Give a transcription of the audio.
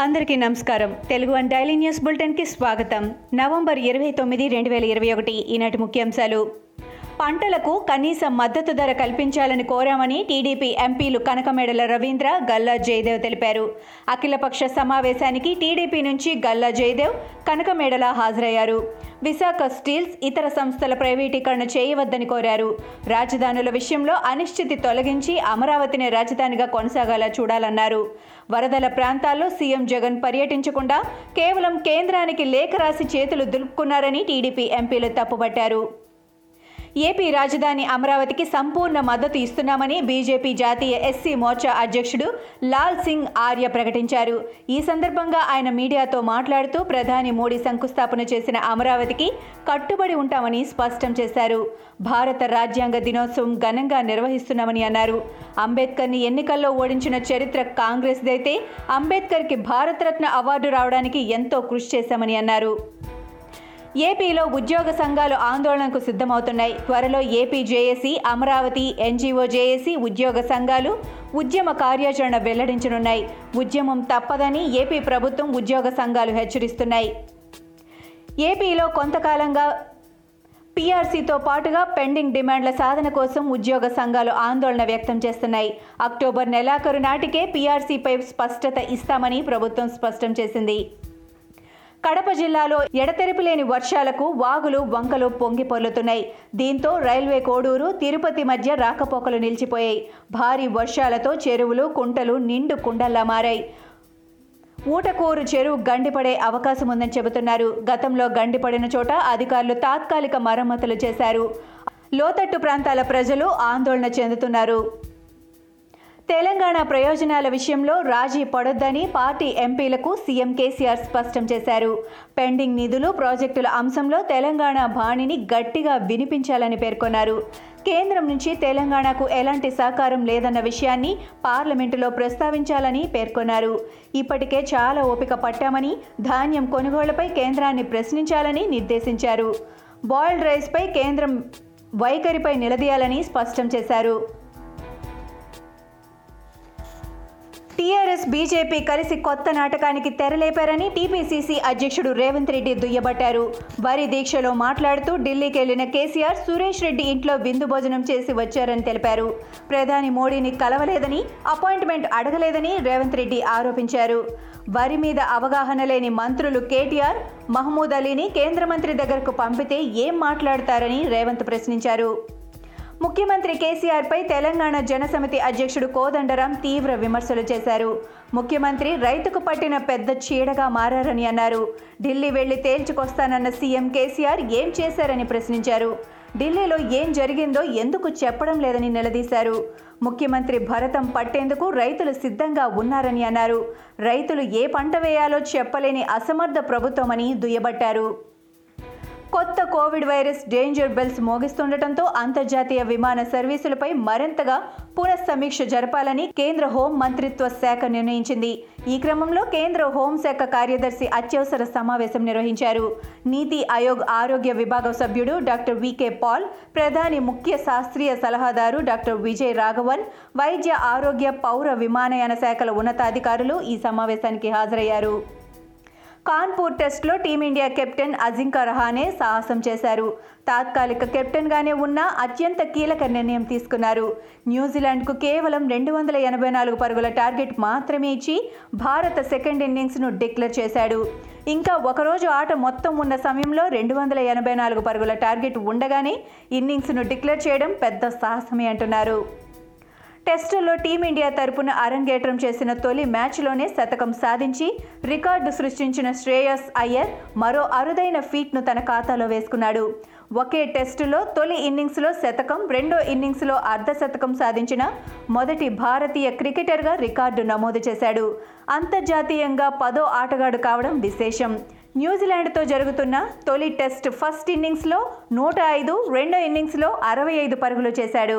అందరికీ నమస్కారం. Telugu one daily news బులెటిన్కి స్వాగతం. నవంబర్ ఇరవై తొమ్మిది రెండు వేల ఇరవై ఒకటి. ఈనాటి ముఖ్యాంశాలు. పంటలకు కనీస మద్దతు ధర కల్పించాలని కోరామని టీడీపీ ఎంపీలు కనకమేడల రవీంద్ర గల్లా జయదేవ్ తెలిపారు. అఖిలపక్ష సమావేశానికి టీడీపీ నుంచి గల్లా జయదేవ్ కనకమేడల హాజరయ్యారు. విశాఖ స్టీల్స్ ఇతర సంస్థల ప్రైవేటీకరణ చేయవద్దని కోరారు. రాజధానుల విషయంలో అనిశ్చితి తొలగించి అమరావతిని రాజధానిగా కొనసాగాలా చూడాలన్నారు. వరదల ప్రాంతాల్లో సీఎం జగన్ పర్యటించకుండా కేవలం కేంద్రానికి లేఖ రాసి చేతులు దులుపుకున్నారని టీడీపీ ఎంపీలు తప్పుబట్టారు ఏపీ రాజధాని అమరావతికి సంపూర్ణ మద్దతు ఇస్తున్నామని బీజేపీ జాతీయ ఎస్సీ మోర్చా అధ్యక్షుడు లాల్ సింగ్ ఆర్య ప్రకటించారు. ఈ సందర్భంగా ఆయన మీడియాతో మాట్లాడుతూ ప్రధాని మోడీ శంకుస్థాపన చేసిన అమరావతికి కట్టుబడి ఉంటామని స్పష్టం చేశారు. భారత రాజ్యాంగ దినోత్సవం ఘనంగా నిర్వహిస్తున్నామని అన్నారు. అంబేద్కర్ని ఎన్నికల్లో ఓడించిన చరిత్ర కాంగ్రెస్దైతే అంబేద్కర్కి భారతరత్న అవార్డు రావడానికి ఎంతో కృషి చేశామని అన్నారు. ఏపీలో ఉద్యోగ సంఘాలు ఆందోళనకు సిద్ధమవుతున్నాయి. త్వరలో AP JAC Amaravati NGO JAC ఉద్యోగ సంఘాలు ఉద్యమ కార్యాచరణ వెల్లడించనున్నాయి. ఉద్యమం తప్పదని ఏపీ ప్రభుత్వం ఉద్యోగ సంఘాలు హెచ్చరిస్తున్నాయి. ఏపీలో కొంతకాలంగా పీఆర్సీతో పాటుగా పెండింగ్ డిమాండ్ల సాధన కోసం ఉద్యోగ సంఘాలు ఆందోళన వ్యక్తం చేస్తున్నాయి. అక్టోబర్ నెలాఖరు నాటికే పీఆర్సీపై స్పష్టత ఇస్తామని ప్రభుత్వం స్పష్టం చేసింది. కడప జిల్లాలో ఎడతెరిపి లేని వర్షాలకు వాగులు వంకలు పొంగి పొర్లుతున్నాయి. దీంతో రైల్వే కోడూరు తిరుపతి మధ్య రాకపోకలు నిలిచిపోయాయి. భారీ వర్షాలతో చెరువులు కుంటలు నిండు కుండల్లా మారాయి. ఊటకూరు చెరువు గండిపడే అవకాశం ఉందని చెబుతున్నారు. గతంలో గండిపడిన చోట అధికారులు తాత్కాలిక మరమ్మతులు చేశారు. లోతట్టు ప్రాంతాల ప్రజలు ఆందోళన చెందుతున్నారు. తెలంగాణ ప్రయోజనాల విషయంలో రాజీ పడొద్దని పార్టీ ఎంపీలకు సీఎం కేసీఆర్ స్పష్టం చేశారు. పెండింగ్ నిధులు ప్రాజెక్టుల అంశంలో తెలంగాణ బాణిని గట్టిగా వినిపించాలని పేర్కొన్నారు. కేంద్రం నుంచి తెలంగాణకు ఎలాంటి సహకారం లేదన్న విషయాన్ని పార్లమెంటులో ప్రస్తావించాలని పేర్కొన్నారు. ఇప్పటికే చాలా ఓపిక పట్టామని ధాన్యం కొనుగోళ్ళపై కేంద్రాన్ని ప్రశ్నించాలని నిర్దేశించారు. బాయిల్డ్ రైస్పై కేంద్రం వైఖరిపై నిలదీయాలని స్పష్టం చేశారు. టీఆర్ఎస్ బీజేపీ కలిసి కొత్త నాటకానికి తెరలేపారని టీపీసీసీ అధ్యక్షుడు రేవంత్ రెడ్డి దుయ్యబట్టారు. వరి దీక్షలో మాట్లాడుతూ ఢిల్లీకి వెళ్ళిన కేసీఆర్ సురేష్ రెడ్డి ఇంట్లో విందు భోజనం చేసి వచ్చారని తెలిపారు. ప్రధాని మోడీని కలవలేదని అపాయింట్మెంట్ అడగలేదని రేవంత్ రెడ్డి ఆరోపించారు. వరి మీద అవగాహన లేని మంత్రులు కేటీఆర్ మహమూద్ అలీని కేంద్ర మంత్రి దగ్గరకు పంపితే ఏం మాట్లాడతారని రేవంత్ ప్రశ్నించారు. ముఖ్యమంత్రి కేసీఆర్పై తెలంగాణ జనసమితి అధ్యక్షుడు కోదండరాం తీవ్ర విమర్శలు చేశారు. ముఖ్యమంత్రి రైతుకు పట్టిన పెద్ద చీడగా మారని అన్నారు. ఢిల్లీ వెళ్ళి తేల్చుకొస్తానన్న సీఎం కేసీఆర్ ఏం చేశారని ప్రశ్నించారు. ఢిల్లీలో ఏం జరిగిందో ఎందుకు చెప్పడం లేదని నిలదీశారు. ముఖ్యమంత్రి భరతం పట్టేందుకు రైతులు సిద్ధంగా ఉన్నారని అన్నారు. రైతులు ఏ పంట వేయాలో చెప్పలేని అసమర్థ ప్రభుత్వమని దుయ్యబట్టారు. కొత్త కోవిడ్ వైరస్ డేంజర్ బెల్స్ మోగిస్తుండటంతో అంతర్జాతీయ విమాన సర్వీసులపై మరింతగా పునఃసమీక్ష జరపాలని కేంద్ర హోం మంత్రిత్వ శాఖ నిర్ణయించింది. ఈ క్రమంలో కేంద్ర హోంశాఖ కార్యదర్శి అత్యవసర సమావేశం నిర్వహించారు. నీతి ఆయోగ్ ఆరోగ్య విభాగం సభ్యుడు డాక్టర్ వికే పాల్ ప్రధాని ముఖ్య శాస్త్రీయ సలహాదారు డాక్టర్ విజయ్ రాఘవన్ వైద్య ఆరోగ్య పౌర విమానయాన శాఖల ఉన్నతాధికారులు ఈ సమావేశానికి హాజరయ్యారు. కాన్పూర్ టెస్ట్లో టీమిండియా కెప్టెన్ అజింకా రహానే సాహసం చేశారు. తాత్కాలిక కెప్టెన్గానే ఉన్న అత్యంత కీలక నిర్ణయం తీసుకున్నారు. న్యూజిలాండ్కు కేవలం రెండు వందల ఎనభై నాలుగు పరుగుల టార్గెట్ మాత్రమే ఇచ్చి భారత సెకండ్ ఇన్నింగ్స్ను డిక్లేర్ చేశాడు. ఇంకా ఒకరోజు ఆట మొత్తం ఉన్న సమయంలో రెండు వందల ఎనభై నాలుగు పరుగుల టార్గెట్ ఉండగానే ఇన్నింగ్స్ను డిక్లేర్ చేయడం పెద్ద సాహసమే అంటున్నారు. టెస్టుల్లో టీమిండియా తరపున అరంగేట్రం చేసిన తొలి మ్యాచ్లోనే శతకం సాధించి రికార్డు సృష్టించిన శ్రేయస్ అయ్యర్ మరో అరుదైన ఫీట్ను తన ఖాతాలో వేసుకున్నాడు. ఒకే టెస్టులో తొలి ఇన్నింగ్స్లో శతకం రెండో ఇన్నింగ్స్లో అర్ధ శతకం సాధించిన మొదటి భారతీయ క్రికెటర్గా రికార్డు నమోదు చేశాడు. అంతర్జాతీయంగా పదో ఆటగాడు కావడం విశేషం. న్యూజిలాండ్తో జరుగుతున్న తొలి టెస్ట్ ఫస్ట్ ఇన్నింగ్స్లో నూట ఐదు రెండో ఇన్నింగ్స్లో అరవై ఐదు పరుగులు చేశాడు.